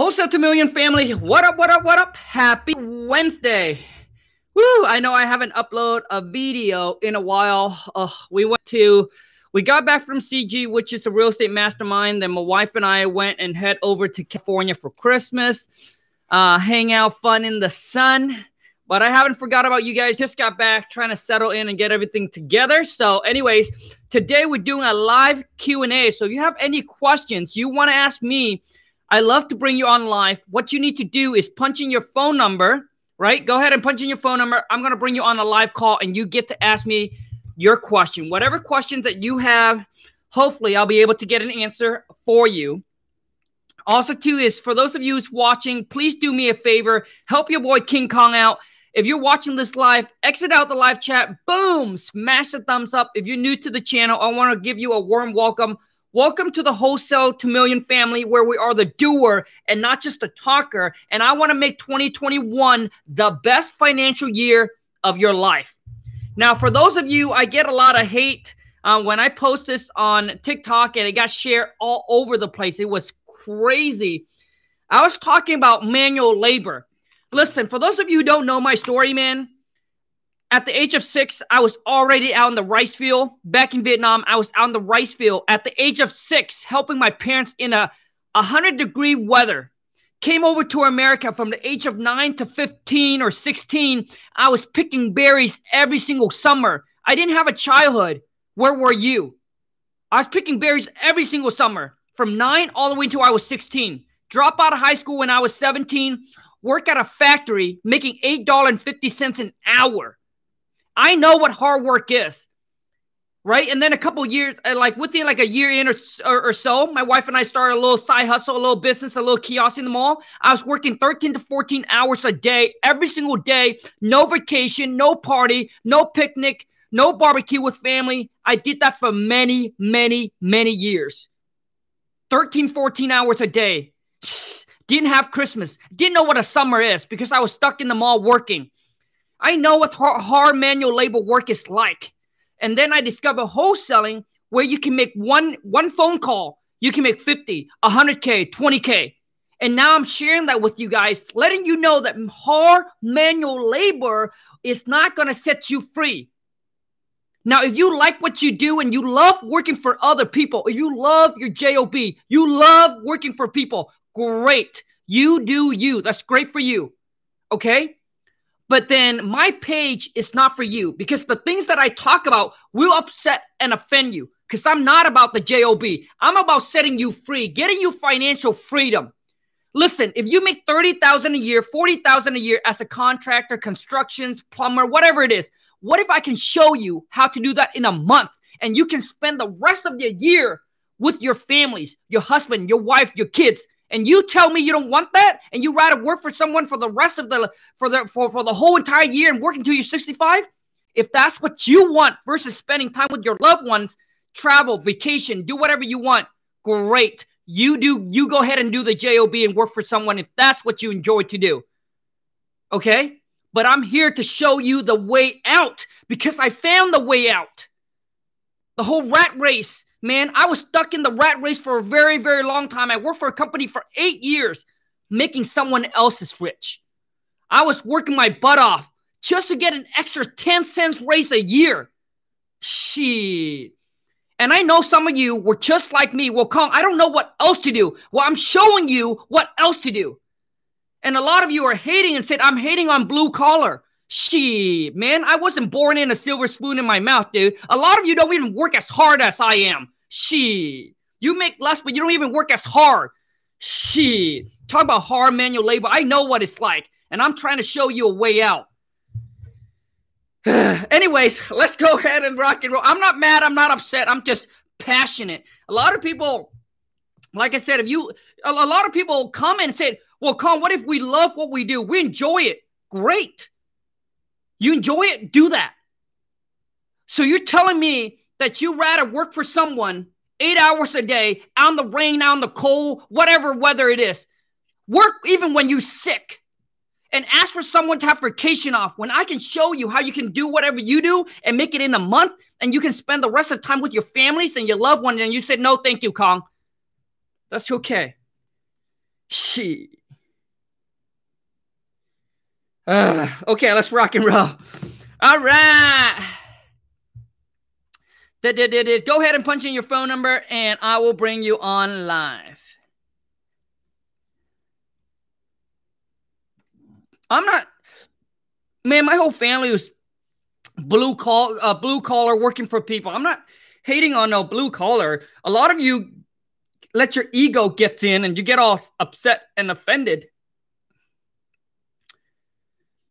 Wholesale to Million family, what up, what up, what up? Happy Wednesday. Woo, I know I haven't uploaded a video in a while. Uh, we went to, we got back from CG, which is the real estate mastermind. Then my wife and I went and head over to California for Christmas, uh, hang out, fun in the sun. But I haven't forgot about you guys. Just got back trying to settle in and get everything together. So anyways, today we're doing a live Q&A. So if you have any questions you want to ask me, I love to bring you on live. What you need to do is punch in your phone number, right? Go ahead and punch in your phone number. I'm going to bring you on a live call and you get to ask me your question. Whatever questions that you have, hopefully I'll be able to get an answer for you. Also, too, is for those of you who's watching, please do me a favor. Help your boy King Kong out. If you're watching this live, exit out the live chat. Boom! Smash the thumbs up. If you're new to the channel, I want to give you a warm welcome. Welcome to the Wholesale to Million family where we are the doer and not just the talker. And I want to make 2021 the best financial year of your life. Now, for those of you, I get a lot of hate uh, when I post this on TikTok and it got shared all over the place. It was crazy. I was talking about manual labor. Listen, for those of you who don't know my story, man, at the age of six, I was already out in the rice field. Back in Vietnam, I was out in the rice field at the age of six, helping my parents in a 100 degree weather. Came over to America from the age of nine to 15 or 16. I was picking berries every single summer. I didn't have a childhood. Where were you? I was picking berries every single summer from nine all the way until I was 16. Drop out of high school when I was 17. Work at a factory making $8.50 an hour I know what hard work is. Right. And then a couple years, uh, like within like a year in or, or, or, so, my wife and I started a little side hustle, a little business, a little kiosk in the mall. I was working 13 to 14 hours a day, every single day, no vacation, no party, no picnic, no barbecue with family. I did that for many, many, many years. 13, 14 hours a day. Didn't have Christmas. Didn't know what a summer is because I was stuck in the mall working. I know what hard manual labor work is like. And then I discovered wholesaling where you can make one one phone call, you can make 50, 100k, 20k. And now I'm sharing that with you guys, letting you know that hard manual labor is not going to set you free. Now, if you like what you do and you love working for other people, if you love your JOB, you love working for people, great. You do you. That's great for you. Okay? But then my page is not for you because the things that I talk about will upset and offend you because I'm not about the JOB. I'm about setting you free, getting you financial freedom. Listen, if you make 30,000 a year, 40,000 a year as a contractor, constructions, plumber, whatever it is, what if I can show you how to do that in a month and you can spend the rest of the year with your families, your husband, your wife, your kids, and you tell me you don't want that and you rather work for someone for the rest of the for the for, for the whole entire year and work until you're 65 if that's what you want versus spending time with your loved ones travel vacation do whatever you want great. You do you go ahead and do the job and work for someone if that's what you enjoy to do. Okay? But i'm here to show you the way out because i found the way out. The whole rat race Man, I was stuck in the rat race for a very, very long time. I worked for a company for eight years, making someone else's rich. I was working my butt off just to get an extra 10 cents raise a year. Shit. And I know some of you were just like me. Well, Khang, I don't know what else to do. Well, I'm showing you what else to do. And a lot of you are hating and said, I'm hating on blue collar. Shit, man, I wasn't born in a silver spoon in my mouth, dude. A lot of you don't even work as hard as I am. Shit. You make less, but you don't even work as hard. Shit. Talk about hard manual labor. I know what it's like, and I'm trying to show you a way out. Anyways, let's go ahead and rock and roll. I'm not mad. I'm not upset. I'm just passionate. A lot of people, like I said, if you, a, a lot of people come and say, well, Khang, what if we love what we do? We enjoy it. Great. You enjoy it? Do that. So you're telling me that you rather work for someone eight hours a day, in the rain, in the cold, whatever weather it is. Work even when you're sick and ask for someone to have vacation off when I can show you how you can do whatever you do and make it in a month and you can spend the rest of the time with your families and your loved ones and you said, no, thank you, Khang. That's okay. Shit. Uh, okay, let's rock and roll. All right. Go ahead and punch in your phone number, and I will bring you on live. I'm not, man. My whole family was blue collar, uh, blue collar, working for people. I'm not hating on no blue collar. A lot of you let your ego get in, and you get all upset and offended.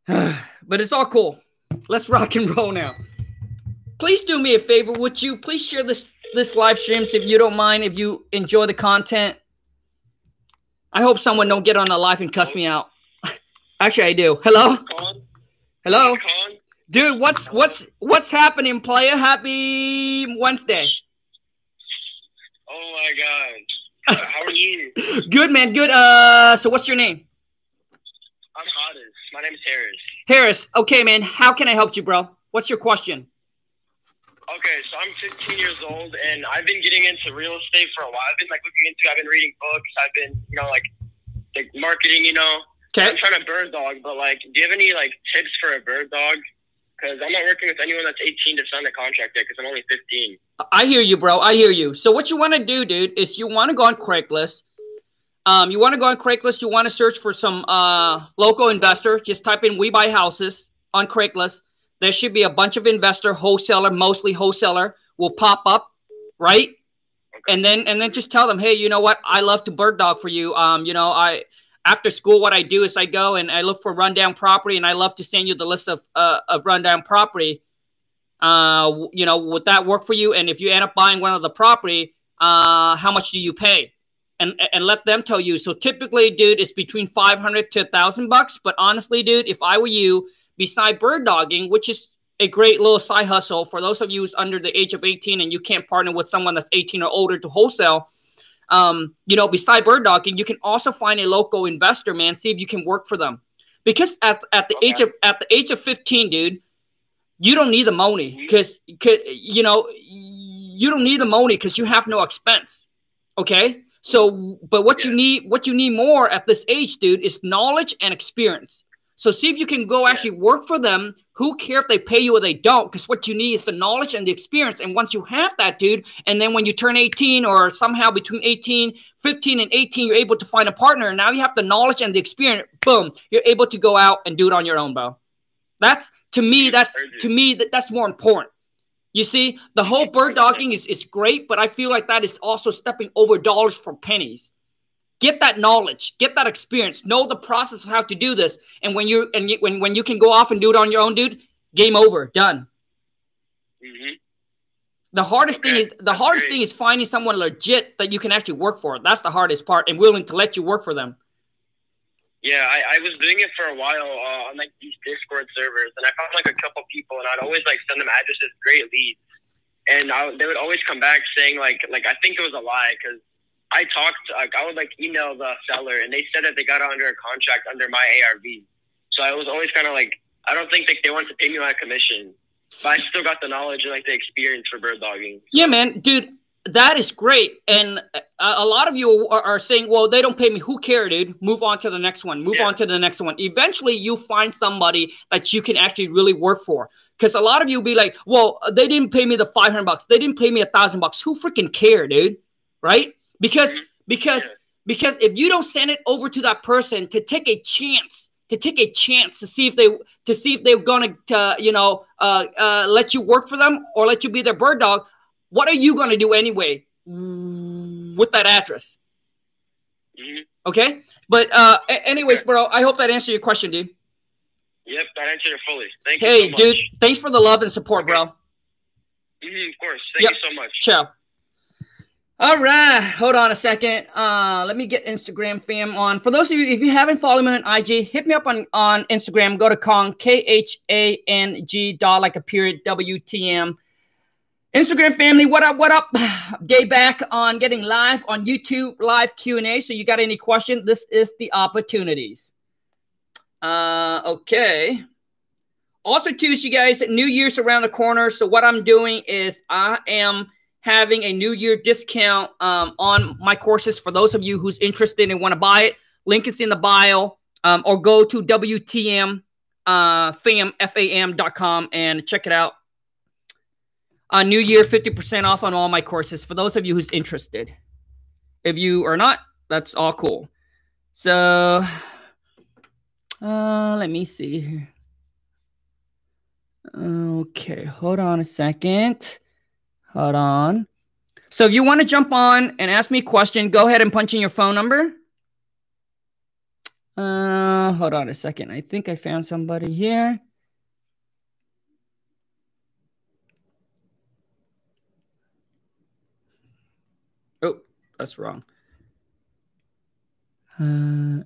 but it's all cool. Let's rock and roll now. Please do me a favor, would you? Please share this this live streams if you don't mind, if you enjoy the content. I hope someone don't get on the live and cuss me out. Actually, I do. Hello? Hello? Dude, what's what's what's happening, player? Happy Wednesday. Oh my god. How are you? good man, good. Uh so what's your name? My name is Harris. Harris, okay man, how can I help you, bro? What's your question? Okay, so I'm 15 years old and I've been getting into real estate for a while. I've been like looking into I've been reading books, I've been, you know, like like marketing, you know. Okay. I'm trying to bird dog, but like, do you have any like tips for a bird dog? Because I'm not working with anyone that's 18 to sign the contract yet. Because I'm only 15. I hear you, bro. I hear you. So what you want to do, dude, is you want to go on Craigslist. Um, you want to go on Craigslist. You want to search for some uh local investor. Just type in "we buy houses" on Craigslist. There should be a bunch of investor, wholesaler, mostly wholesaler, will pop up, right? And then and then just tell them, hey, you know what? I love to bird dog for you. Um, you know, I after school, what I do is I go and I look for rundown property, and I love to send you the list of uh, of rundown property. Uh, you know, would that work for you? And if you end up buying one of the property, uh, how much do you pay? And and let them tell you. So typically, dude, it's between five hundred to a thousand bucks. But honestly, dude, if I were you, beside bird dogging, which is a great little side hustle for those of you who's under the age of 18 and you can't partner with someone that's 18 or older to wholesale um, you know, beside bird dogging, you can also find a local investor, man. See if you can work for them. Because at, at the okay. age of at the age of 15, dude, you don't need the money because mm-hmm. you know you don't need the money because you have no expense. Okay. So, but what yeah. you need, what you need more at this age, dude, is knowledge and experience. So see if you can go actually work for them. Who care if they pay you or they don't? Because what you need is the knowledge and the experience. And once you have that, dude, and then when you turn 18 or somehow between 18, 15 and 18, you're able to find a partner. And now you have the knowledge and the experience. Boom, you're able to go out and do it on your own, bro. That's to me, that's to me, that, that's more important. You see, the whole bird dogging is, is great, but I feel like that is also stepping over dollars for pennies get that knowledge get that experience know the process of how to do this and when you and you, when when you can go off and do it on your own dude game over done mm-hmm. the hardest okay. thing is the hardest great. thing is finding someone legit that you can actually work for that's the hardest part and willing to let you work for them yeah i, I was doing it for a while uh, on like these discord servers and i found like a couple people and i'd always like send them addresses great leads and I, they would always come back saying like like i think it was a lie because I talked, like, I would like email the seller, and they said that they got under a contract under my ARV. So I was always kind of like, I don't think that they want to pay me my commission, but I still got the knowledge and like the experience for bird dogging. Yeah, man, dude, that is great. And a, a lot of you are, are, saying, well, they don't pay me. Who care, dude? Move on to the next one. Move yeah. on to the next one. Eventually, you find somebody that you can actually really work for. Because a lot of you will be like, well, they didn't pay me the 500 bucks. They didn't pay me a thousand bucks. Who freaking care, dude? Right? because mm-hmm. because because if you don't send it over to that person to take a chance to take a chance to see if they to see if they're gonna to, you know uh, uh, let you work for them or let you be their bird dog what are you gonna do anyway with that address mm-hmm. okay but uh anyways bro i hope that answered your question dude yep that answered it fully thank hey, you so dude thanks for the love and support okay. bro mm-hmm, of course thank yep. you so much ciao all right, hold on a second. Uh, let me get Instagram fam on. For those of you, if you haven't followed me on IG, hit me up on, on Instagram. Go to Khang, K H A N G, dot like a period, W T M. Instagram family, what up, what up? Day back on getting live on YouTube, live Q&A. So you got any question? This is the opportunities. Uh, okay. Also, too, you guys, New Year's around the corner. So what I'm doing is I am – having a new year discount um, on my courses for those of you who's interested and want to buy it Link is in the bio. Um, or go to WTM uh, fam, and check it out. Uh, New Year, 50% off on all my courses for those of you who's interested. If you are not, that's all cool. So, uh, let me see. Okay, hold on a second. Hold on. So if you want to jump on and ask me a question, go ahead and punch in your phone number. Uh, hold on a second. I think I found somebody here. Oh, that's wrong. Uh,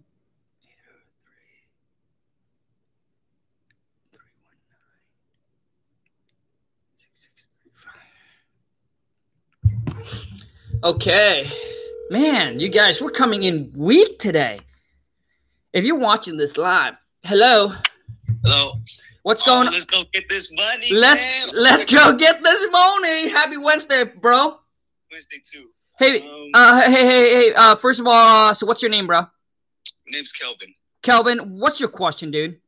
Okay. Man, you guys, we're coming in weak today. If you're watching this live, hello. Hello. What's going Oh, on? Let's go get this money. Let's man. let's go get this money. Happy Wednesday, bro. Wednesday too. Hey, Um, uh, hey, hey, hey. Uh, first of all, uh, so what's your name, bro? my name's Kelvin. Kelvin. What's your question, dude?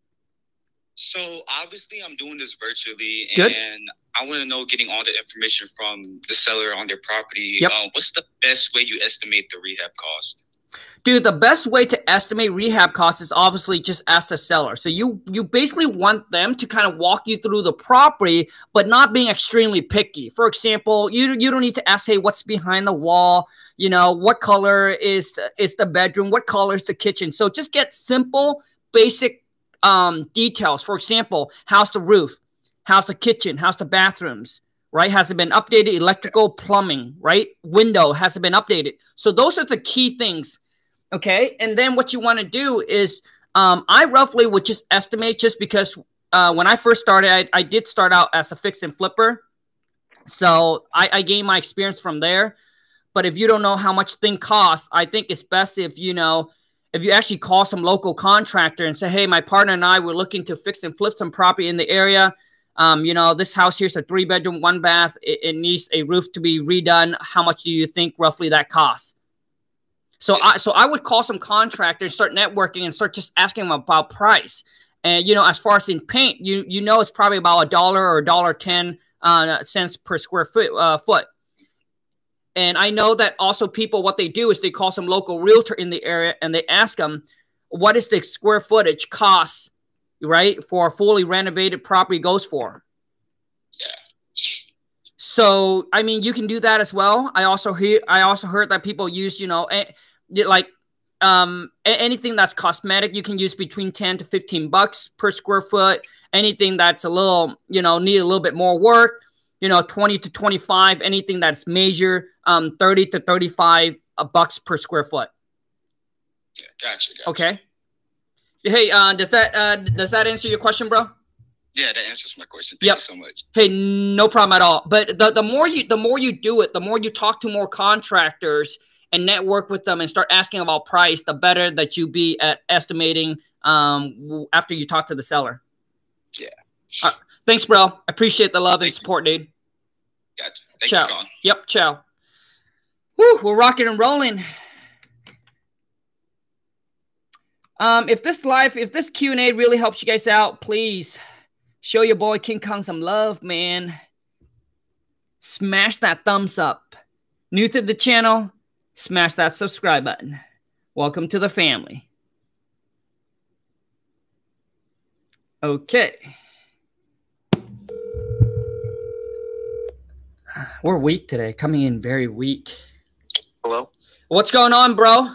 So obviously, I'm doing this virtually, Good. and I want to know, getting all the information from the seller on their property. Yep. Uh, what's the best way you estimate the rehab cost? Dude, the best way to estimate rehab costs is obviously just ask the seller. So you you basically want them to kind of walk you through the property, but not being extremely picky. For example, you you don't need to ask, hey, what's behind the wall? You know, what color is is the bedroom? What color is the kitchen? So just get simple, basic um, details. For example, how's the roof? How's the kitchen? How's the bathrooms? Right? Has it been updated? Electrical, plumbing, right? Window has it been updated? So those are the key things Okay. And then what you want to do is um, I roughly would just estimate just because uh, when I first started, I, I did start out as a fix and flipper. So I, I gained my experience from there. But if you don't know how much thing costs, I think it's best if you know if you actually call some local contractor and say, "Hey, my partner and I were looking to fix and flip some property in the area. Um, you know, this house here's a three bedroom, one bath. It, it needs a roof to be redone. How much do you think roughly that costs?" So I so I would call some contractors, start networking, and start just asking them about price. And you know, as far as in paint, you you know it's probably about a dollar or a dollar ten uh, cents per square foot uh, foot. And I know that also people what they do is they call some local realtor in the area and they ask them what is the square footage cost right for a fully renovated property goes for. So I mean, you can do that as well. I also hear I also heard that people use you know like um anything that's cosmetic you can use between 10 to 15 bucks per square foot anything that's a little you know need a little bit more work you know 20 to 25 anything that's major um 30 to 35 bucks per square foot Yeah, gotcha. gotcha. okay hey uh does that uh does that answer your question bro Yeah, that answers my question. Thank Yep. you so much. Hey, no problem at all. But the, the more you the more you do it, the more you talk to more contractors and network with them and start asking about price, the better that you be at estimating um after you talk to the seller. Yeah. Uh, thanks, bro. I appreciate the love and Thank you. support, dude. Gotcha. Thank Ciao. you, Colin. Yep, ciao. Woo, we're rocking and rolling. Um, if this live, if this Q and A really helps you guys out, please show your boy King Kong some love, man. Smash that thumbs up. New to the channel, smash that subscribe button. Welcome to the family. Okay. We're weak today, coming in very weak. Hello. What's going on, bro?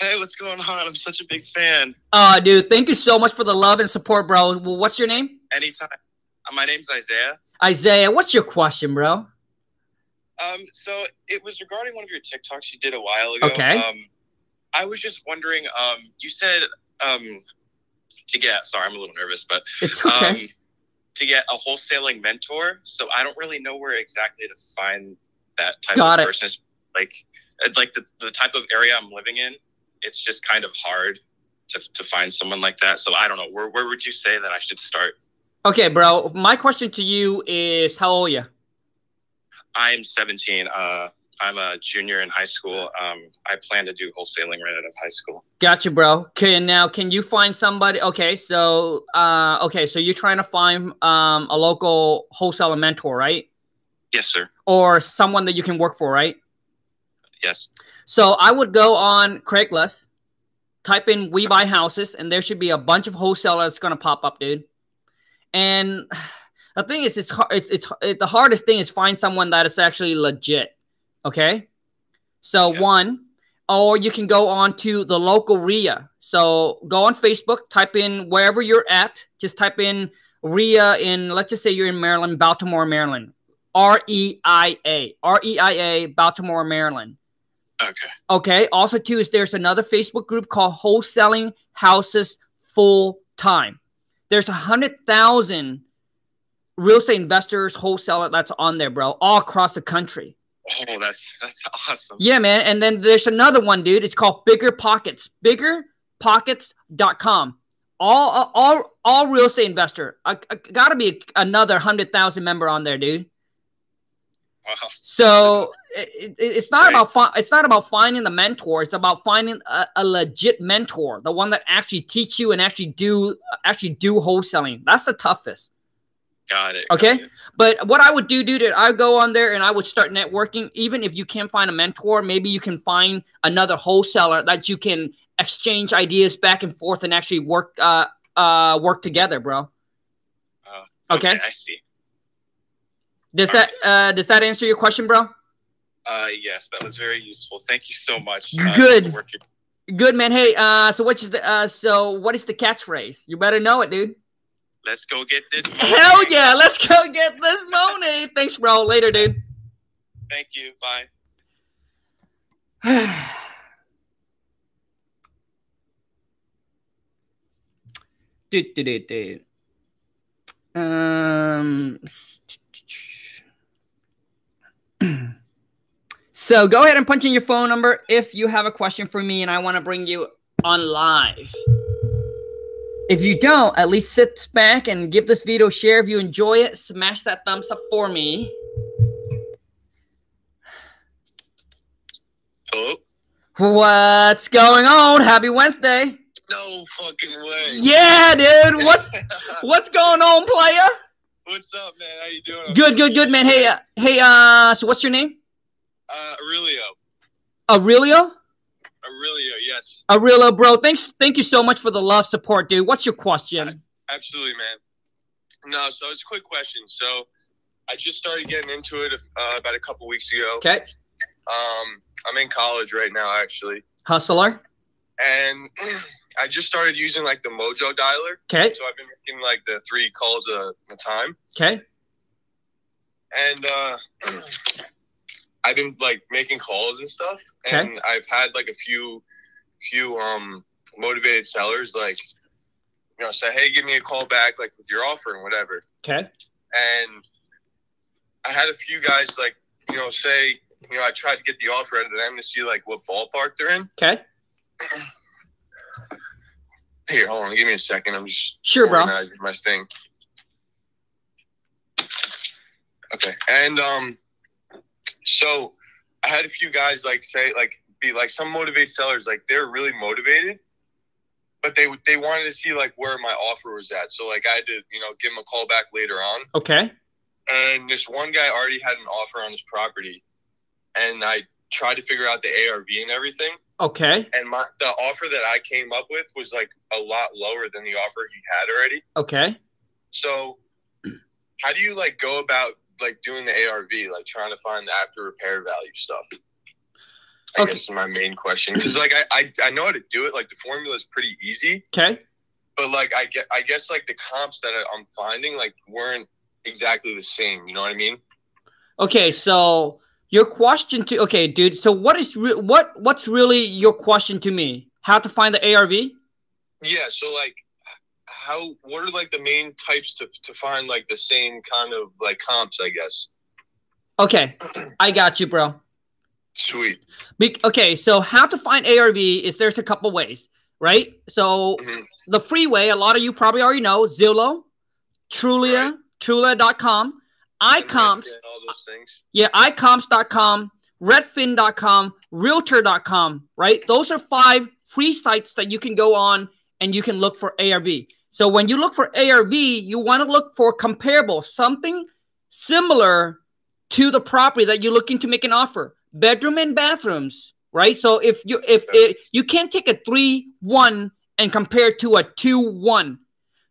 Hey, what's going on? I'm such a big fan. Uh, dude, thank you so much for the love and support, bro. What's your name? Anytime. Uh, my name's Isaiah. Isaiah. What's your question, bro? Um, so it was regarding one of your TikToks you did a while ago. Okay. Um, I was just wondering. Um, you said um, to get. Sorry, I'm a little nervous, but It's okay. um, to get a wholesaling mentor. So I don't really know where exactly to find that type Got of it. person. Like, uh, like the, the type of area I'm living in, it's just kind of hard to, to find someone like that. So I don't know. Where, where would you say that I should start? okay, bro. My question to you is how old are you? I'm 17. Uh, I'm a junior in high school. Um, I plan to do wholesaling right out of high school. Gotcha, bro. Okay, now can you find somebody? Okay, so uh, okay, so you're trying to find um a local wholesaler mentor, right? Yes, sir. Or someone that you can work for, right? Yes. So I would go on Craigslist, type in "we buy houses," and there should be a bunch of wholesalers gonna pop up, dude. And the thing is, it's hard. It's, it's it, the hardest thing is find someone that is actually legit. Okay, so Yeah. one, or you can go on to the local REIA. So go on Facebook, type in wherever you're at. Just type in REIA in. Let's just say you're in Maryland, Baltimore, Maryland. R E I A, R E I A, Baltimore, Maryland. Okay. Okay. Also, too, is there's another Facebook group called Wholesaling Houses Full Time. There's a hundred thousand real estate investors, wholesaler that's on there, bro, all across the country. Oh, that's that's awesome. Yeah, man. And then there's another one, dude. It's called Bigger Pockets. Biggerpockets.com. All all all real estate investor. I, I gotta be another hundred thousand member on there, dude. Wow. So it, it, it's not Right. about it's not about finding the mentor. It's about finding a, a legit mentor, the one that actually teach you and actually do actually do wholesaling. That's the toughest. Got it. Okay. got it. But what I would do, dude, I would go on there and I would start networking. Even if you can't find a mentor, maybe you can find another wholesaler that you can exchange ideas back and forth and actually work uh uh work together, bro. Uh, Okay. I see. Does that uh does that answer your question, bro? Uh, yes, that was very useful. Thank you so much. uh, Good. work Good man. Hey, uh so what's the uh so what is the catchphrase? You better know it, dude. Let's go get this. Money. Hell yeah, let's go get this money. Thanks, bro. Later, dude. Thank you. Bye. Dude, dude, dude, dude. Um. so go ahead and punch in your phone number if you have a question for me and I want to bring you on live. If you don't, at least sit back and give this video a share. If you enjoy it, smash that thumbs up for me. Hello? What's going on? Happy Wednesday. No fucking way. Yeah, dude. What's what's going on, player? What's up, man? How you doing? Good, good, good, man. Hey, uh, hey, uh, so what's your name? Uh, Aurelio. Aurelio? Aurelio, yes. Aurelio, bro. Thanks, thank you so much for the love support, dude. What's your question? Absolutely, man. No, so it's a quick question. So I just started getting into it uh, about a couple weeks ago. Okay, Um, I'm in college right now, actually. hustler. And I just started using like the Mojo dialer. Okay, So I've been making like the three calls a, a time. okay, and uh I've been like making calls and stuff, Okay. and I've had like a few, few um motivated sellers like, you know, say, hey, give me a call back like with your offer and whatever, okay, and I had a few guys like, you know, say, you know, I tried to get the offer out of them to see like what ballpark they're in. okay. Here, hold on, give me a second. I'm just Sure, bro. my thing. Okay, and um, so I had a few guys like say like be like some motivated sellers like they're really motivated, but they they wanted to see like where my offer was at. So like I had to you know give them a call back later on, Okay, and this one guy already had an offer on his property, and I tried to figure out the ARV and everything okay, and my the offer that I came up with was like a lot lower than the offer he had already. okay. So how do you like go about like doing the ARV, like trying to find the after repair value stuff? I Okay. guess is my main question because like I, I I know how to do it. Like the formula is pretty easy, Okay. but like I get I guess like the comps that I'm finding like weren't exactly the same. You know what I mean? Okay, so your question to okay, dude. So what is re- what what's really your question to me? How to find the ARV? Yeah. So like. How what are like the main types to, to find like the same kind of like comps I guess. Okay, I got you, bro. Sweet. Be- okay, so how to find ARV is there's a couple ways, right? So Mhm. the free way, a lot of you probably already know, Zillow, Trulia, Trulia.com, iComps, And all those things. yeah, iComps.com, Redfin.com, Realtor.com, right? Those are five free sites that you can go on and you can look for ARV. So when you look for ARV, you want to look for comparable, something similar to the property that you're looking to make an offer. Bedroom and bathrooms, right? So if you if it, you can't take a three one and compare to a two one,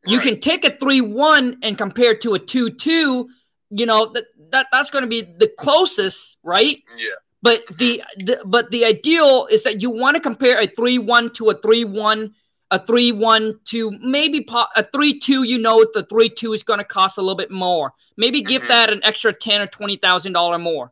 you Right. can take a three one and compare to a two two. You know that that that's going to be the closest, right? Yeah. But the, the but the ideal is that you want to compare a three one to a three one, a three one to maybe po- a three two. You know the three two is going to cost a little bit more. Maybe give Mhm. that an extra ten or twenty thousand dollar more.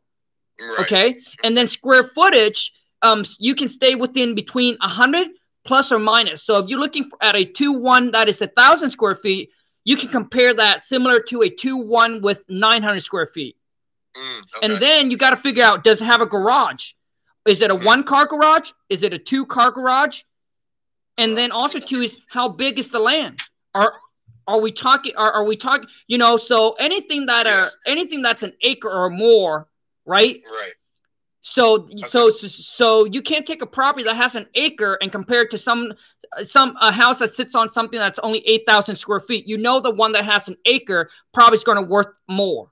Right. Okay, and then square footage, um, you can stay within between a hundred plus or minus. So if you're looking for at a two one that is a thousand square feet, you can compare that similar to a two one with nine hundred square feet. Mm, And then you got to figure out does it have a garage? Is it a Mhm. one car garage? Is it a two car garage? And then also too is how big is the land? Are are we talking are, are we talking you know so anything that are anything that's an acre or more, right? right. So so so you can't take a property that has an acre and compare it to some some a house that sits on something that's only 8,000 square feet. You know the one that has an acre probably is going to worth more.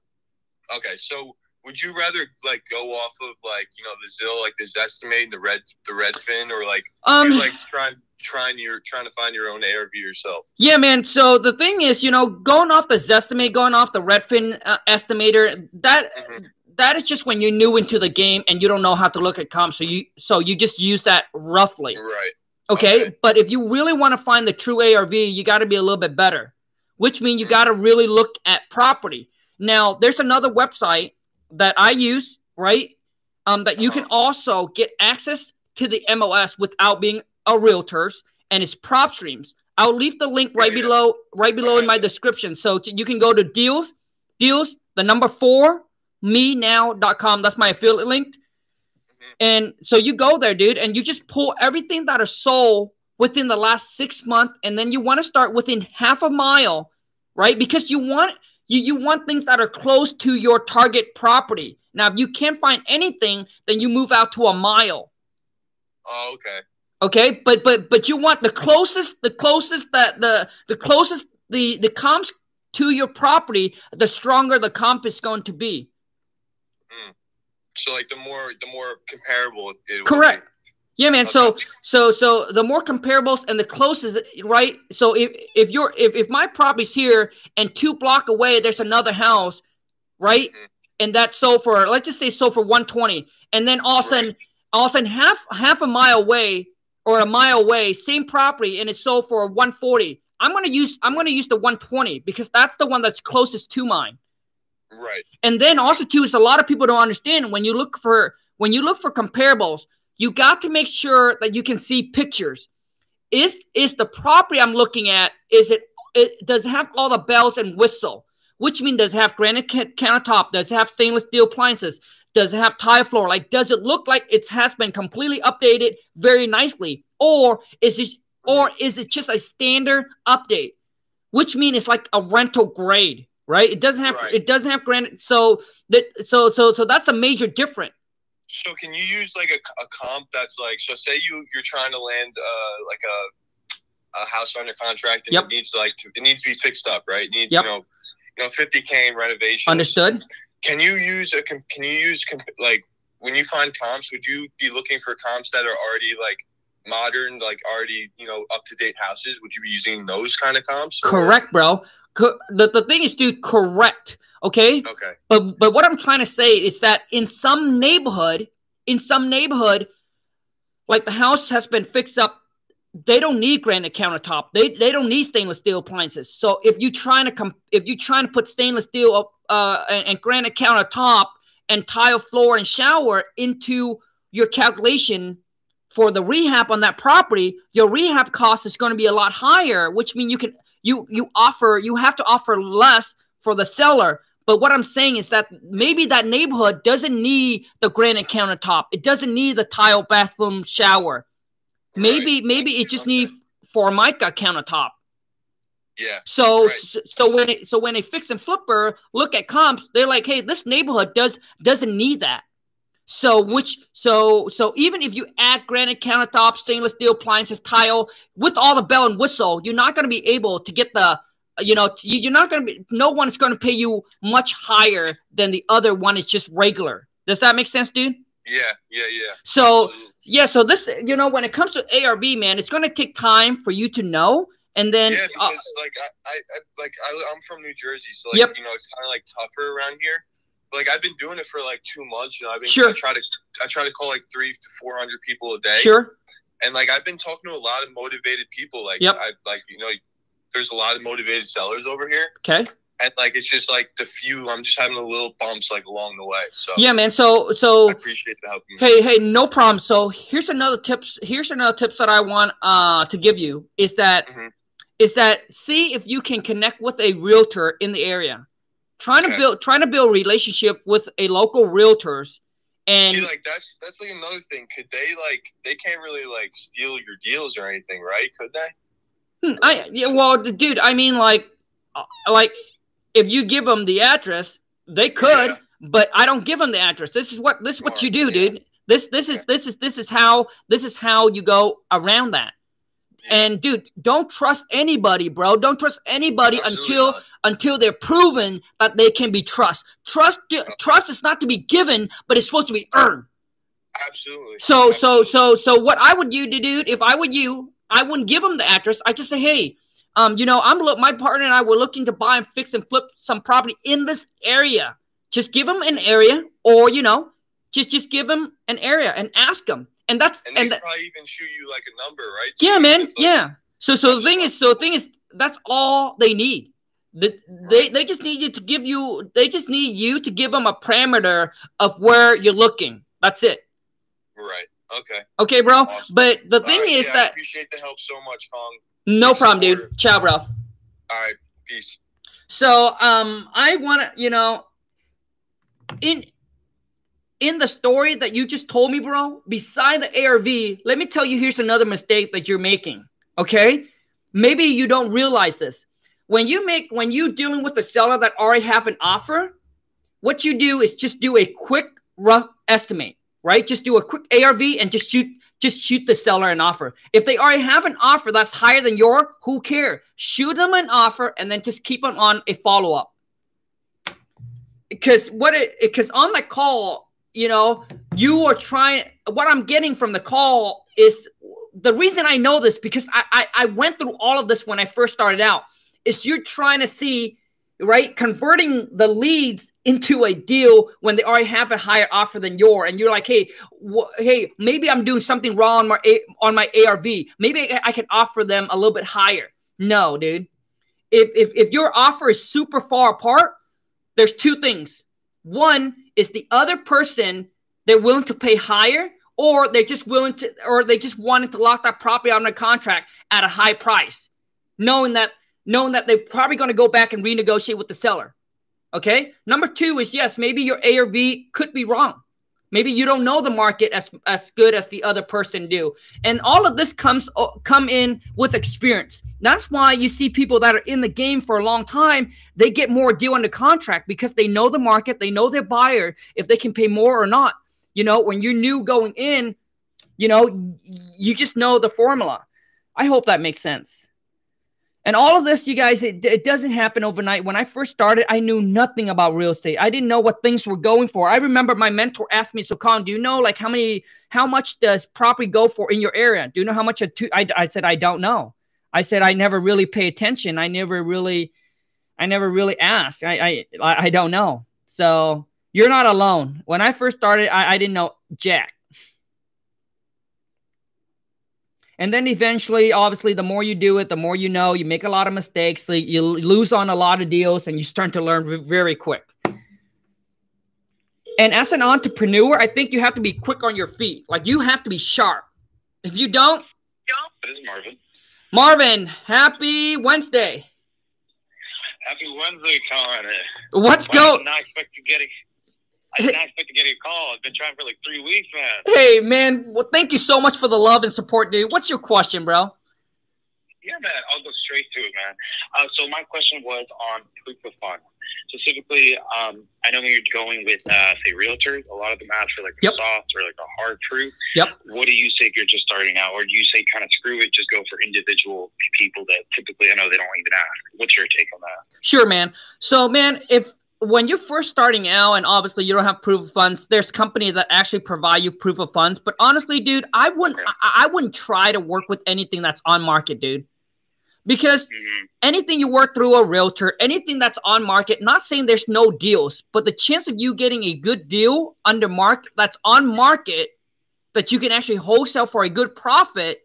Okay. So would you rather like go off of like you know the Zill like the Zestimate, and the red the Redfin, or like Um you like trying trying your trying to find your own ARV yourself? Yeah, man. So the thing is, you know, going off the Zestimate, going off the Redfin uh, estimator, that Mhm. that is just when you're new into the game and you don't know how to look at comps. So you so you just use that roughly. Right. Okay? Okay. But if you really want to find the true ARV, you got to be a little bit better, which means you Mhm. got to really look at property. Now, there's another website that I use, right? Um, that you can Uh-huh. also get access to the MLS without being a realtor's, and it's PropStreams. I'll leave the link right below, right below in my description. So t- you can go to deals, deals, the number four, me now.com. That's my affiliate link. Mhm. And so you go there, dude, and you just pull everything that is sold within the last six months, and then you want to start within half a mile, right? Because you want you you want things that are close to your target property. Now, if you can't find anything, then you move out to a mile. Oh, okay. Okay, but but but you want the closest, the closest that the the closest the the comps to your property, the stronger the comp is going to be. Hmm. So like the more the more comparable it will be. Correct. Yeah, man. So Okay. so so the more comparables and the closest, right? So if if you're if if my property's here and two block away there's another house, right? Mhm. And that sold for let's just say sold for 120, and then all of a sudden all of a sudden half half a mile away or a mile away, same property, and it's sold for 140. I'm gonna use I'm gonna use the 120 because that's the one that's closest to mine. Right. And then also too is a lot of people don't understand when you look for when you look for comparables, you got to make sure that you can see pictures. Is is the property I'm looking at? Is it it does it have all the bells and whistle? Which means does it have granite countertop? Does it have stainless steel appliances? Does it have tile floor? Like, does it look like it has been completely updated very nicely, or is it or is it just a standard update? Which means it's like a rental grade, right? It doesn't have Right. it doesn't have granite. So that so so so that's a major difference. So can you use like a, a comp that's like so say you you're trying to land uh like a a house under contract and Yep. it needs like to, it needs to be fixed up right it needs Yep. you know you know 50k in renovations Understood? can you use a can you use like when you find comps would you be looking for comps that are already like modern like already you know up to date houses would you be using those kind of comps or- Correct, bro. Co- the, the thing is, dude, correct. Okay. okay But but what I'm trying to say is that in some neighborhood, in some neighborhood, like the house has been fixed up, they don't need granite countertop. They they don't need stainless steel appliances. So if you're trying to com- if you're trying to put stainless steel up uh and, and granite countertop and tile floor and shower into your calculation for the rehab on that property, your rehab cost is going to be a lot higher, which means you can you you offer you have to offer less for the seller. But what I'm saying is that maybe that neighborhood doesn't need the granite countertop. It doesn't need the tile bathroom shower. Maybe maybe it just Okay. needs formica countertop. yeah So Right. so, so when it, so when a fix and flipper look at comps, they're like, hey, this neighborhood does doesn't need that. So which so so even if you add granite countertop, stainless steel appliances, tile with all the bell and whistle, you're not going to be able to get the you know you're not going to be no one is going to pay you much higher than the other one is just regular. Does that make sense, dude? Yeah, yeah, yeah. So Absolutely. yeah, so this you know when it comes to ARV, man, it's going to take time for you to know, and then yeah, uh, because like I, I, I like I, I'm from New Jersey, so like Yep. you know it's kind of like tougher around here. Like I've been doing it for like two months. You know, I've been Sure. I try to I try to call like three to four hundred people a day. sure, And like I've been talking to a lot of motivated people. Like Yep. I like you know, there's a lot of motivated sellers over here, okay, and like it's just like the few I'm just having a little bumps like along the way. So yeah, man. So so I appreciate the help. Hey, hey, no problem. So here's another tips. Here's another tips that I want uh to give you is that is Mhm. that see if you can connect with a realtor in the area. Trying to build trying to build relationship with a local realtors and See, like that's that's like another thing. Could they like they can't really like steal your deals or anything, right? Could they? Hmm, I yeah, well, dude, I mean like uh, like if you give them the address, they could, Yeah. but I don't give them the address. This is what this is what you do, yeah. dude. This this is Okay. this is this is how this is how you go around that. And dude, don't trust anybody, bro. Don't trust anybody Absolutely until not. until they're proven that they can be trust. Trust trust is not to be given, but it's supposed to be earned. absolutely. So so Absolutely. so so what I would you to do if I would you, I wouldn't give them the address. I just say, hey, um, you know, I'm look my partner and I were looking to buy and fix and flip some property in this area. Just give them an area, or you know, just just give them an area and ask them. And that's and they and, probably even shoot you like a number, right? yeah, man, like- yeah. So so the thing is, so the thing is, that's all they need. The, they they just need you to give you. They just need you to give them a parameter of where you're looking. That's it. Right. Okay. Okay, bro. Awesome. But the All thing right, is yeah, I that appreciate the help so much, Khang. no problem, dude. Ciao, bro. All right. Peace. So um, I want to, you know, in in the story that you just told me, bro. Beside the ARV, let me tell you. Here's another mistake that you're making. Okay, maybe you don't realize this. When you make when you dealing with a seller that already have an offer, what you do is just do a quick rough estimate, right? Just do a quick ARV and just shoot just shoot the seller an offer. If they already have an offer that's higher than your, who care? Shoot them an offer and then just keep them on a follow up. Because what it because on the call, you know, you are trying. What I'm getting from the call is the reason I know this because I I, I went through all of this when I first started out. Is you're trying to see right converting the leads into a deal when they already have a higher offer than your and you're like hey hey maybe i'm doing something wrong on my A- on my arv maybe I, I can offer them a little bit higher no dude if, if if your offer is super far apart there's two things one is the other person they're willing to pay higher or they're just willing to or they just wanted to lock that property on a contract at a high price knowing that knowing that they're probably going to go back and renegotiate with the seller. Okay. Number two is yes, maybe your ARV could be wrong. Maybe you don't know the market as as good as the other person do, and all of this comes uh, come in with experience. That's why you see people that are in the game for a long time. They get more deal under contract because they know the market, they know their buyer if they can pay more or not. You know, when you're new going in, you know, you just know the formula. I hope that makes sense. And all of this, you guys, it, it doesn't happen overnight. When I first started, I knew nothing about real estate. I didn't know what things were going for. I remember my mentor asked me, "So, Colin, do you know like how many, how much does property go for in your area? Do you know how much a two? I, I said, I don't know. I said, I never really pay attention. I never really, I never really ask. I, I, I don't know. So you're not alone. When I first started, I, I didn't know jack. And then eventually, obviously, the more you do it, the more you know. You make a lot of mistakes. So you lose on a lot of deals, and you start to learn very quick. And as an entrepreneur, I think you have to be quick on your feet. Like you have to be sharp. If you don't, This is Marvin. Marvin, happy Wednesday. Happy Wednesday, Colin. What's Wow, I go? not expect to get I did not expect to get a call. I've been trying for like three weeks, man. Hey, man. Well, thank you so much for the love and support, dude. What's your question, bro? Yeah, man. I'll go straight to it, man. Uh, so my question was on proof of fund. specifically, um, I know when you're going with, uh, say, realtors, a lot of them ask for like a Yep. soft or like a hard truth. Yep. What do you say if you're just starting out, or do you say kind of screw it, just go for individual people that typically I know they don't even ask? What's your take on that? Sure, man. So, man, if when you're first starting out and obviously you don't have proof of funds, there's companies that actually provide you proof of funds. But honestly, dude, I wouldn't I, I wouldn't try to work with anything that's on market, dude. Because hmm anything you work through a realtor, anything that's on market, not saying there's no deals, but the chance of you getting a good deal under market that's on market that you can actually wholesale for a good profit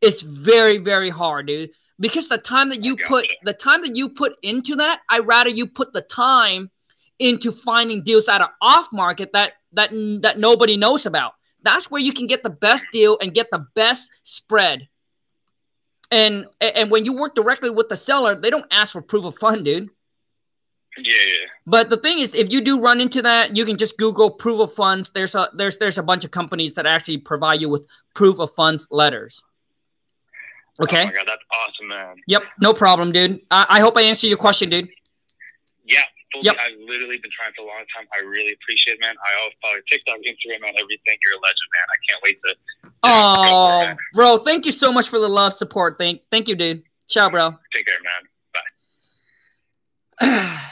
is very, very hard, dude. Because the time that you put the time that you put into that, I rather you put the time into finding deals that are off market that that that nobody knows about. That's where you can get the best deal and get the best spread. And and when you work directly with the seller, they don't ask for proof of fund, dude. Yeah, yeah. But the thing is, if you do run into that, you can just Google proof of funds. There's a there's there's a bunch of companies that actually provide you with proof of funds letters. Okay. Oh my god, that's awesome, man. Yep. No problem, dude. I, I hope I answered your question, dude. Yeah, fully, Yep. I've literally been trying for a long time. I really appreciate it, man. I always follow TikTok, Instagram, and everything. You're a legend, man. I can't wait to. Yeah, go for it, Oh, bro, thank you so much for the love, support. Thank thank you, dude. Ciao, bro. Take care, man.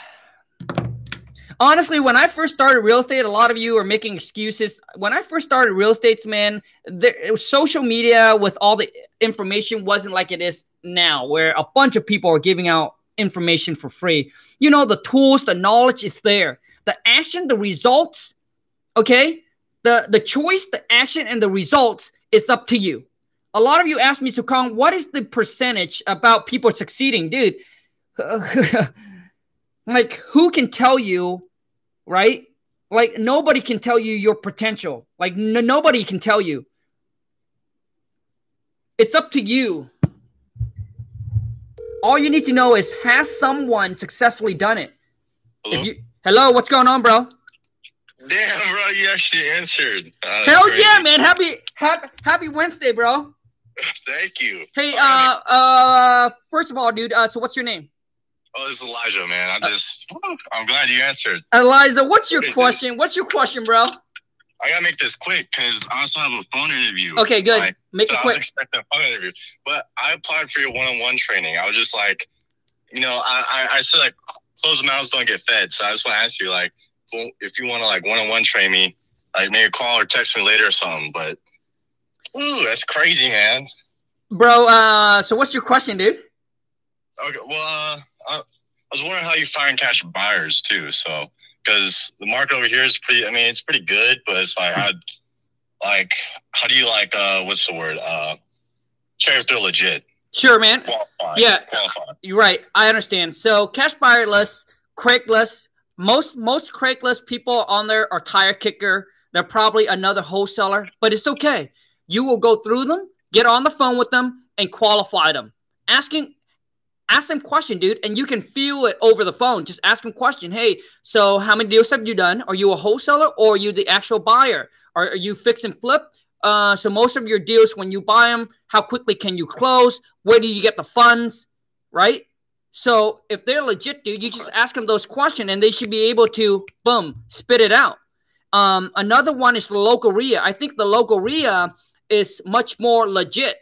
Honestly, when I first started real estate, a lot of you are making excuses. When I first started real estate, man, there, social media with all the information wasn't like it is now, where a bunch of people are giving out information for free. You know, the tools, the knowledge is there. The action, the results, okay? The the choice, the action, and the results, it's up to you. A lot of you ask me, Sukong, what is the percentage about people succeeding? Dude, like who can tell you right like nobody can tell you your potential like n- nobody can tell you it's up to you all you need to know is has someone successfully done it Hello? if you hello what's going on bro Damn, bro, you actually answered. Uh, hell crazy. yeah man happy happy happy wednesday bro Thank you. hey Okay. uh uh first of all dude uh so what's your name Oh, this is Elijah, man. I just, I'm glad you answered. Elijah, what's your question what's your question bro I gotta make this quick because I also have a phone interview. okay good Like, make so it I was quick expecting a phone interview, but I applied for your one-on-one training. I was just like, you know, I I, I said like closed mouths don't get fed, so I just want to ask you like, well, if you want to like one-on-one train me, like maybe call or text me later or something. But, ooh, that's crazy, man. bro uh so what's your question dude Okay, well, uh, I, I was wondering how you find cash buyers too. So, because the market over here is pretty, I mean, it's pretty good, but it's like, how, like, how do you like, uh, what's the word? Uh, check if they're legit, sure man qualified. Yeah. qualified. You're right. I understand. So cash buyer list, Craigslist. Most most Craigslist people on there are tire kicker. They're probably another wholesaler, but it's okay. You will go through them, get on the phone with them, and qualify them. Asking, ask them question, dude, and you can feel it over the phone. Just ask them question. Hey, so how many deals have you done? Are you a wholesaler or are you the actual buyer? Are, are you fix and flip? Uh, so most of your deals, when you buy them, how quickly can you close? Where do you get the funds? Right? So if they're legit, dude, you just ask them those questions and they should be able to boom spit it out. Um, another one is the local REIA. I think the local REIA is much more legit,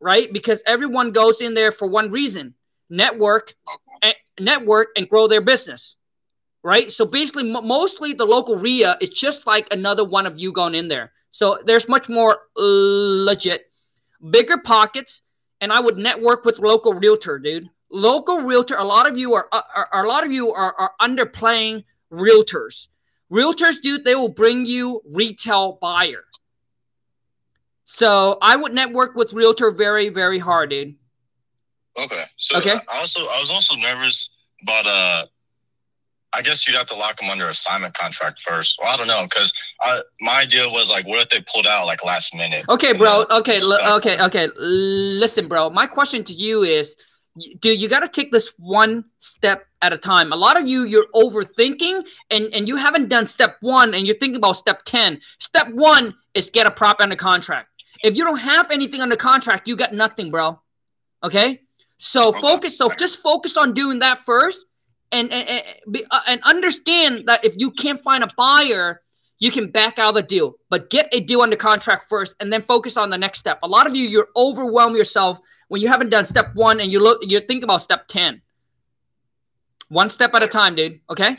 right? Because everyone goes in there for one reason: network, and, network, and grow their business, right? So basically, m- mostly the local REIA is just like another one of you going in there. So there's much more uh, legit, bigger pockets, and I would network with local realtor, dude. Local realtor. A lot of you are, are, are a lot of you are, are underplaying realtors. Realtors, dude, they will bring you retail buyer. So I would network with realtor very, very hard, dude. Okay. So Okay. I also I was also nervous about uh I guess you'd have to lock them under assignment contract first. Well, I don't know because my idea was like, what if they pulled out like last minute? Okay, bro. Okay, l- okay, okay. Listen, bro. My question to you is, dude, you got to take this one step at a time. A lot of you, you're overthinking, and and you haven't done step one, and you're thinking about step ten. Step one is get a prop under contract. If you don't have anything under contract, you got nothing, bro. Okay. So Okay. focus. So just focus on doing that first, and and, and, be- uh, and understand that if you can't find a buyer, you can back out of the deal. But get a deal under contract first, and then focus on the next step. A lot of you, you're overwhelm yourself when you haven't done step one, and you look, you're thinking about step ten. One step at a time, dude. Okay.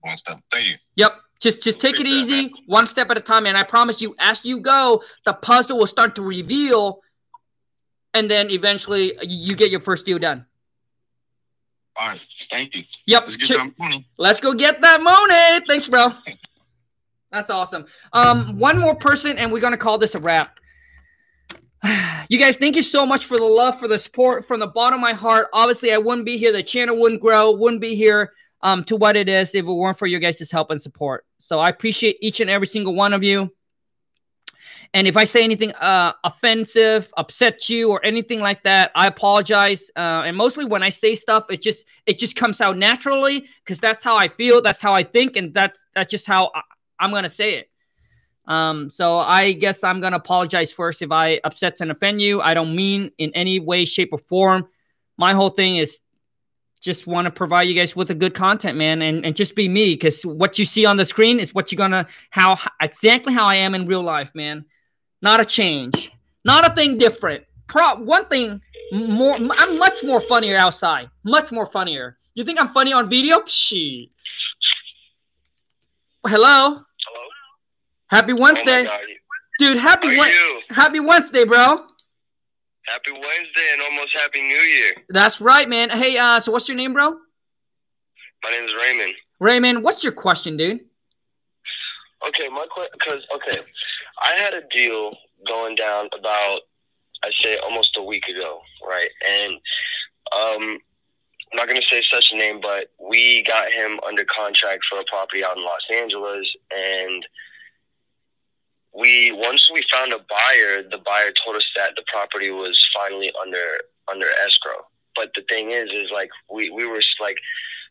One step. Thank you. Yep. Just just take it that, easy, man. one step at a time. And I promise you, as you go, the puzzle will start to reveal, and then eventually you you get your first deal done. All right. Thank you. Yep. Let's get Ch- that money. Let's go get that money. Thanks, bro. That's awesome. Um, one more person, and we're gonna call this a wrap. You guys, thank you so much for the love, for the support from the bottom of my heart. Obviously, I wouldn't be here. The channel wouldn't grow, wouldn't be here um, to what it is if it weren't for your guys' help and support. So I appreciate each and every single one of you. And if I say anything uh, offensive, upset you, or anything like that, I apologize. Uh, and mostly when I say stuff, it just it just comes out naturally because that's how I feel, that's how I think, and that's that's just how I, I'm gonna say it. Um, so I guess I'm gonna apologize first if I upset and offend you. I don't mean in any way, shape, or form. My whole thing is just want to provide you guys with a good content, man, and, and just be me because what you see on the screen is what you're gonna how exactly how I am in real life, man. Not a change, not a thing different. Pro one thing more. I'm much more funnier outside. Much more funnier. You think I'm funny on video? Shit. Hello. Hello. Happy Oh Wednesday, God. dude. Happy are Wed- you? Happy Wednesday, bro. Happy Wednesday and almost Happy New Year. That's right, man. Hey, uh, so what's your name, bro? My name is Raymond. Raymond. What's your question, dude? Okay, my because okay, I had a deal going down about I say almost a week ago, right? And um, I'm not gonna say such a name, but we got him under contract for a property out in Los Angeles, and we once we found a buyer, the buyer told us that the property was finally under under escrow. But the thing is, is like we we were like,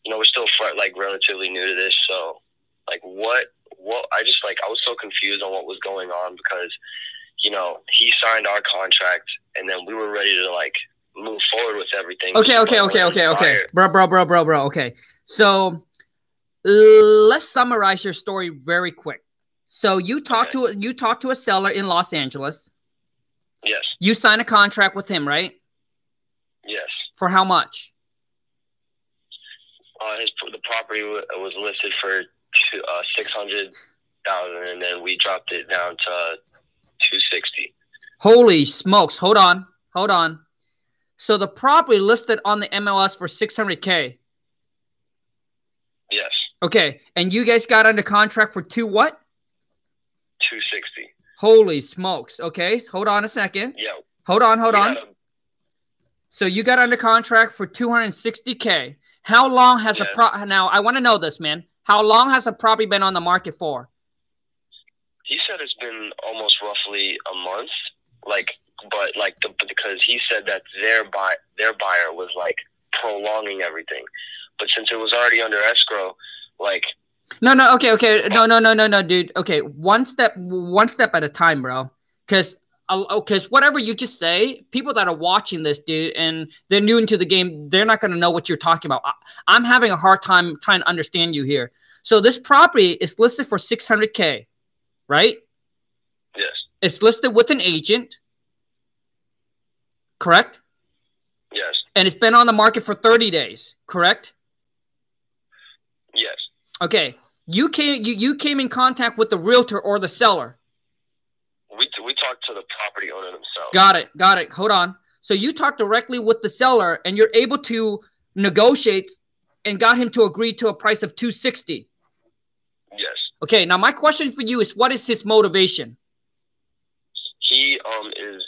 you know, we're still like relatively new to this, so like what what I just like I was so confused on what was going on because you know he signed our contract and then we were ready to like move forward with everything. Okay, okay, okay, okay, okay. Bro, bro, bro, bro, bro. Okay. So let's summarize your story very quick. So you talked to you talked to a seller in Los Angeles. Yes, You signed a contract with him, right? yes. For how much? Uh, his the property wa- was listed for two, uh, six hundred thousand, and then we dropped it down to two sixty. Holy smokes. Hold on. Hold on. So the property listed on the MLS for 600k. Yes, Okay. And you guys got under contract for two what? two sixty. Holy smokes. Okay. Hold on a second. Yeah. Hold on, hold we on. So you got under contract for 260k. How long has the pro now I want to know this, man. How long has the property been on the market for? he said it's been almost roughly a month like but like the, because he said that their buy their buyer was like prolonging everything but since it was already under escrow like No, no, okay, okay. No, no, no, no, no, dude. Okay, one step one step at a time, bro. Cuz because oh, whatever you just say, people that are watching this, dude, and they're new into the game, they're not going to know what you're talking about. I, I'm having a hard time trying to understand you here. So this property is listed for 600k, right? yes It's listed with an agent, correct? yes And it's been on the market for 30 days, correct? yes Okay. You came you, you came in contact with the realtor or the seller. We, we talked to the property owner themselves Got it. Got it. Hold on. So you talked directly with the seller and you're able to negotiate and got him to agree to a price of 260. yes Okay, now my question for you is what is his motivation? he um is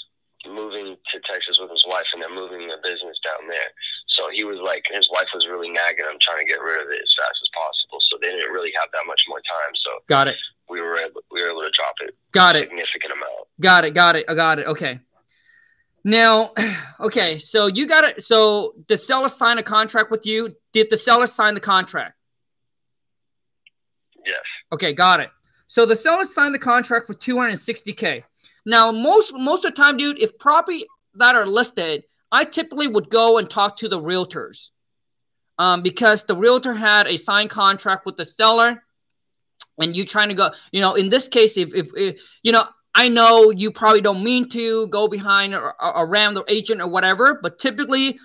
moving to texas with his wife and they're moving the business down there so he was like his wife was really nagging him trying to get rid of it as fast as possible so they didn't really have that much more time so Got it. We were able we were able to drop it Got it. significant amount Got it. Got it. I got it. Okay. Now, okay, so you got it. So the seller signed a contract with you. Did the seller sign the contract? yes Okay, got it. So the seller signed the contract for 260k. Now, most most of the time, dude, if property that are listed, I typically would go and talk to the realtors. um, because the realtor had a signed contract with the seller and you trying to go, you know, in this case, if, if, if you know, I know you probably don't mean to go behind or, or around the agent or whatever, but typically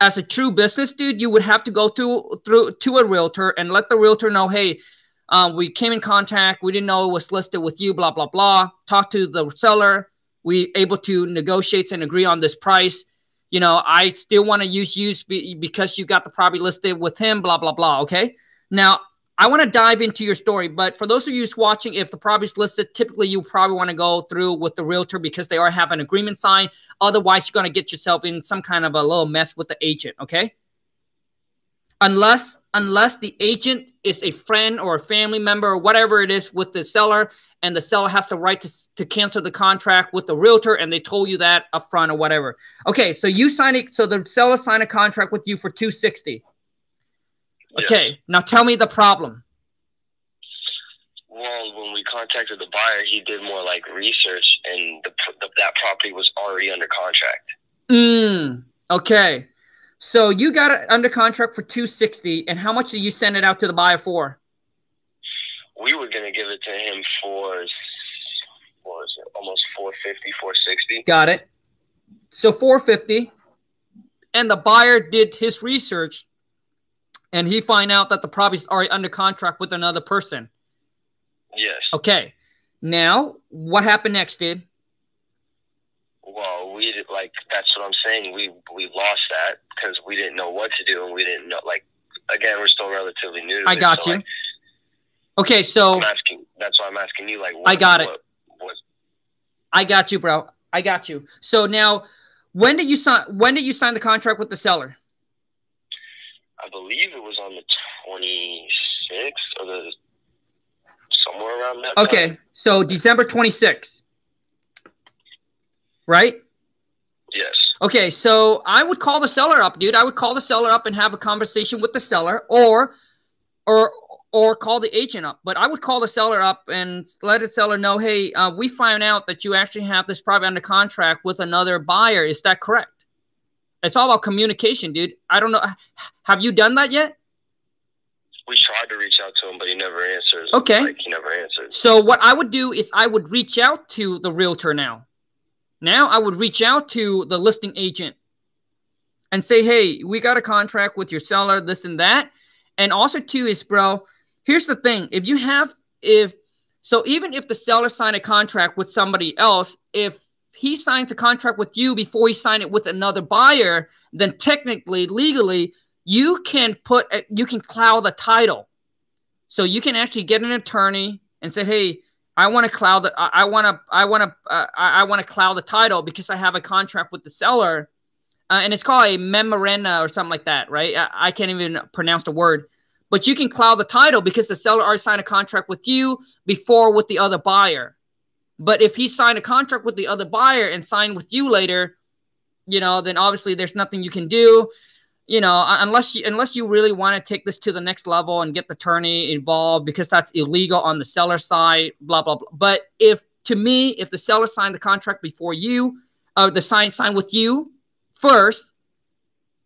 as a true business dude, you would have to go through through to a realtor and let the realtor know, hey, um, we came in contact, we didn't know it was listed with you, blah blah blah. Talk to the seller, we able to negotiate and agree on this price. You know, I still want to use you because you got the property listed with him, blah blah blah. Okay, now I want to dive into your story, but for those of you watching, if the property's listed, typically you probably want to go through with the realtor because they are have an agreement signed. Otherwise, you're going to get yourself in some kind of a little mess with the agent. Okay. Unless unless the agent is a friend or a family member or whatever it is with the seller, and the seller has the right to, to cancel the contract with the realtor, and they told you that upfront or whatever. Okay, so you sign it. So the seller signed a contract with you for two sixty. Okay, yes. now tell me the problem. Well, when we contacted the buyer, he did more like research, and the, the, that property was already under contract. Mm, okay. So you got it under contract for 260 and how much did you send it out to the buyer for? We were going to give it to him for what was it? Almost 450, 460. Got it. So 450 and the buyer did his research and he find out that the property's already under contract with another person. Yes. Okay. Now, what happened next, dude? Well, we like that's what I'm saying. We we lost that because we didn't know what to do, and we didn't know. Like again, we're still relatively new. I got so, you. Like, okay, so I'm asking. That's why I'm asking you. Like, what, I got it. What, what, I got you, bro. I got you. So now, when did you sign? When did you sign the contract with the seller? I believe it was on the 26th or the somewhere around that. Okay, time. so December 26th, right? Yes. Okay, so I would call the seller up, dude. I would call the seller up and have a conversation with the seller, or, or, or call the agent up. But I would call the seller up and let the seller know, hey, uh, we find out that you actually have this property under contract with another buyer. Is that correct? It's all about communication, dude. I don't know. Uh, have you done that yet? We tried to reach out to him, but he never answers. Okay. Like, he never answers. So what I would do is I would reach out to the realtor now. Now I would reach out to the listing agent and say, hey, we got a contract with your seller, this and that. And also too is, bro, here's the thing. If you have, if, so even if the seller signed a contract with somebody else, if he signs a contract with you before he signed it with another buyer, then technically, legally, you can put a, you can cloud the title. So you can actually get an attorney and say, "Hey, I want to cloud the I want to I want to uh, I want to cloud the title because I have a contract with the seller." Uh, and it's called a memoranda or something like that, right? I, I can't even pronounce the word. But you can cloud the title because the seller already signed a contract with you before with the other buyer. But if he signed a contract with the other buyer and signed with you later, you know, then obviously there's nothing you can do. You know, unless you unless you really want to take this to the next level and get the attorney involved because that's illegal on the seller side, blah blah blah. But if to me, if the seller signed the contract before you, uh, the sign signed with you first,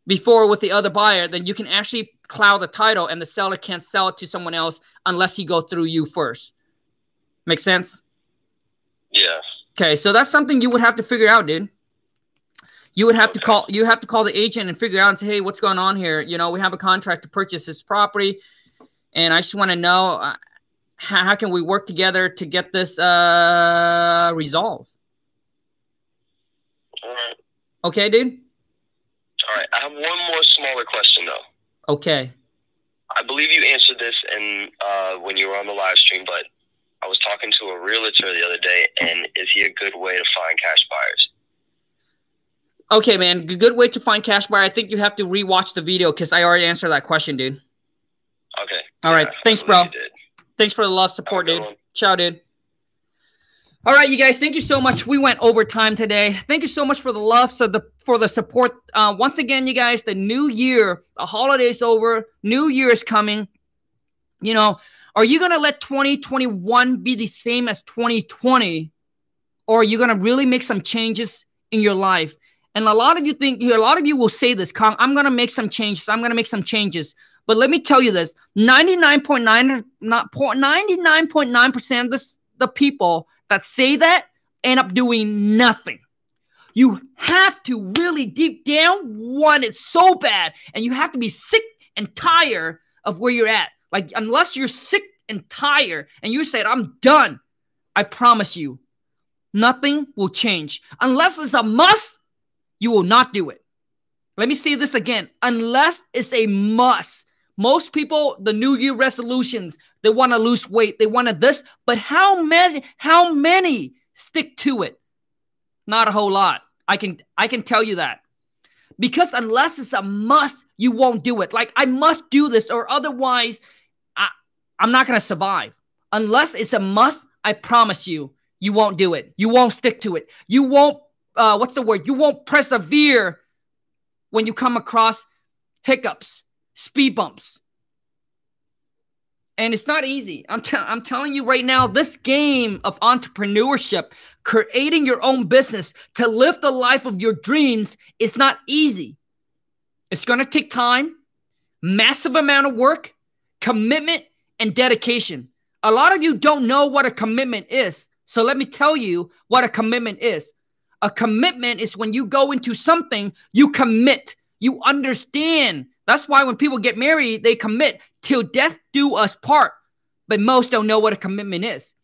before with the other buyer, then you can actually cloud the title and the seller can't sell it to someone else unless he go through you first. Make sense? Yeah. Okay, so that's something you would have to figure out, dude. You would have okay. to call you have to call the agent and figure out and say, hey, what's going on here? You know, we have a contract to purchase this property, and I just want to know uh, how, how, can we work together to get this uh, resolved. All right. Okay, dude. All right. I have one more smaller question though. Okay. I believe you answered this in uh, when you were on the live stream, but I was talking to a realtor the other day, and is he a good way to find cash buyers? Okay, man, good way to find cash buyer. I think you have to rewatch the video because I already answered that question, dude. Okay. All right. Yeah, Thanks, bro. Thanks for the love support, dude. One. Ciao, dude. All right, you guys. Thank you so much. We went over time today. Thank you so much for the love, so the for the support. Uh, once again, you guys, the new year, the holiday's over. New year is coming. You know, are you going to let 2021 be the same as 2020? Or are you going to really make some changes in your life? And a lot of you think, a lot of you will say this, I'm going to make some changes. I'm going to make some changes. But let me tell you this 99.9, 99.9% of this, the people that say that end up doing nothing. You have to really deep down want it so bad, and you have to be sick and tired of where you're at. Like, unless you're sick and tired and you said, I'm done, I promise you, nothing will change. Unless it's a must, you will not do it. Let me say this again. Unless it's a must. Most people, the New Year resolutions, they want to lose weight, they want to this, but how many, how many stick to it? Not a whole lot. I can I can tell you that. Because unless it's a must, you won't do it. Like I must do this, or otherwise, I'm not gonna survive. Unless it's a must, I promise you, you won't do it. You won't stick to it. You won't uh, what's the word? You won't persevere when you come across hiccups, speed bumps. And it's not easy. I'm, t- I'm telling you right now, this game of entrepreneurship, creating your own business to live the life of your dreams, is not easy. It's going to take time, massive amount of work, commitment, and dedication. A lot of you don't know what a commitment is. So let me tell you what a commitment is. A commitment is when you go into something, you commit, you understand. That's why when people get married, they commit till death do us part. But most don't know what a commitment is.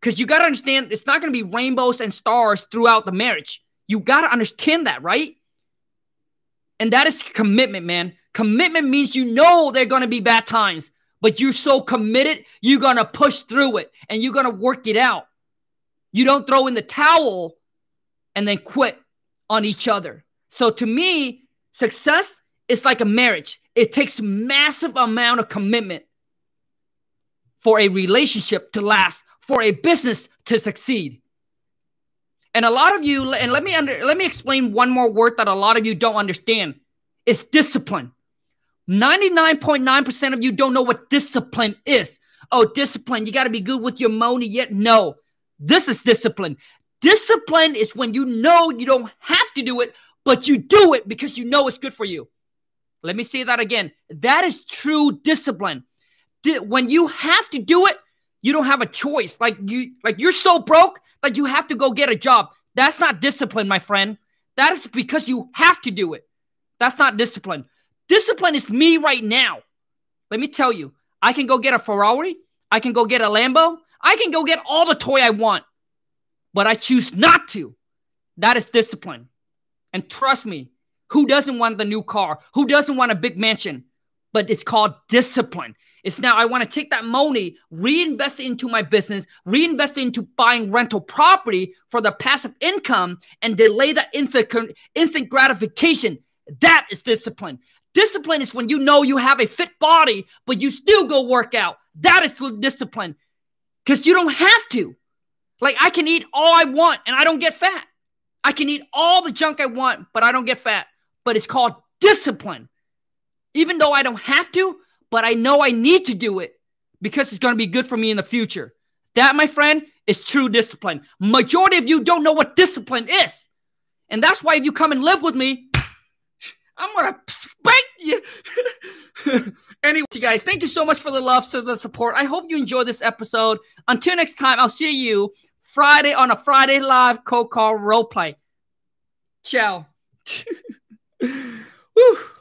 Because you got to understand, it's not going to be rainbows and stars throughout the marriage. You got to understand that, right? And that is commitment, man. Commitment means you know there are going to be bad times, but you're so committed, you're going to push through it and you're going to work it out. You don't throw in the towel and then quit on each other. So to me, success is like a marriage. It takes massive amount of commitment for a relationship to last, for a business to succeed. And a lot of you, and let me under, let me explain one more word that a lot of you don't understand. It's discipline. 99.9% of you don't know what discipline is. Oh, discipline, you got to be good with your money yet. No, this is discipline. Discipline is when you know you don't have to do it, but you do it because you know it's good for you. Let me say that again. That is true discipline. When you have to do it, you don't have a choice. Like you like you're so broke that you have to go get a job. That's not discipline, my friend. That is because you have to do it. That's not discipline. Discipline is me right now. Let me tell you, I can go get a Ferrari, I can go get a Lambo, I can go get all the toy I want but I choose not to. That is discipline. And trust me, who doesn't want the new car? Who doesn't want a big mansion? But it's called discipline. It's now I want to take that money, reinvest it into my business, reinvest it into buying rental property for the passive income, and delay that instant gratification. That is discipline. Discipline is when you know you have a fit body, but you still go work out. That is discipline because you don't have to. Like I can eat all I want and I don't get fat. I can eat all the junk I want, but I don't get fat. But it's called discipline. Even though I don't have to, but I know I need to do it because it's going to be good for me in the future. That, my friend, is true discipline. Majority of you don't know what discipline is. And that's why if you come and live with me, I'm gonna spank you. anyway, you guys, thank you so much for the love, for the support. I hope you enjoyed this episode. Until next time, I'll see you Friday on a Friday live co-call role play. Ciao.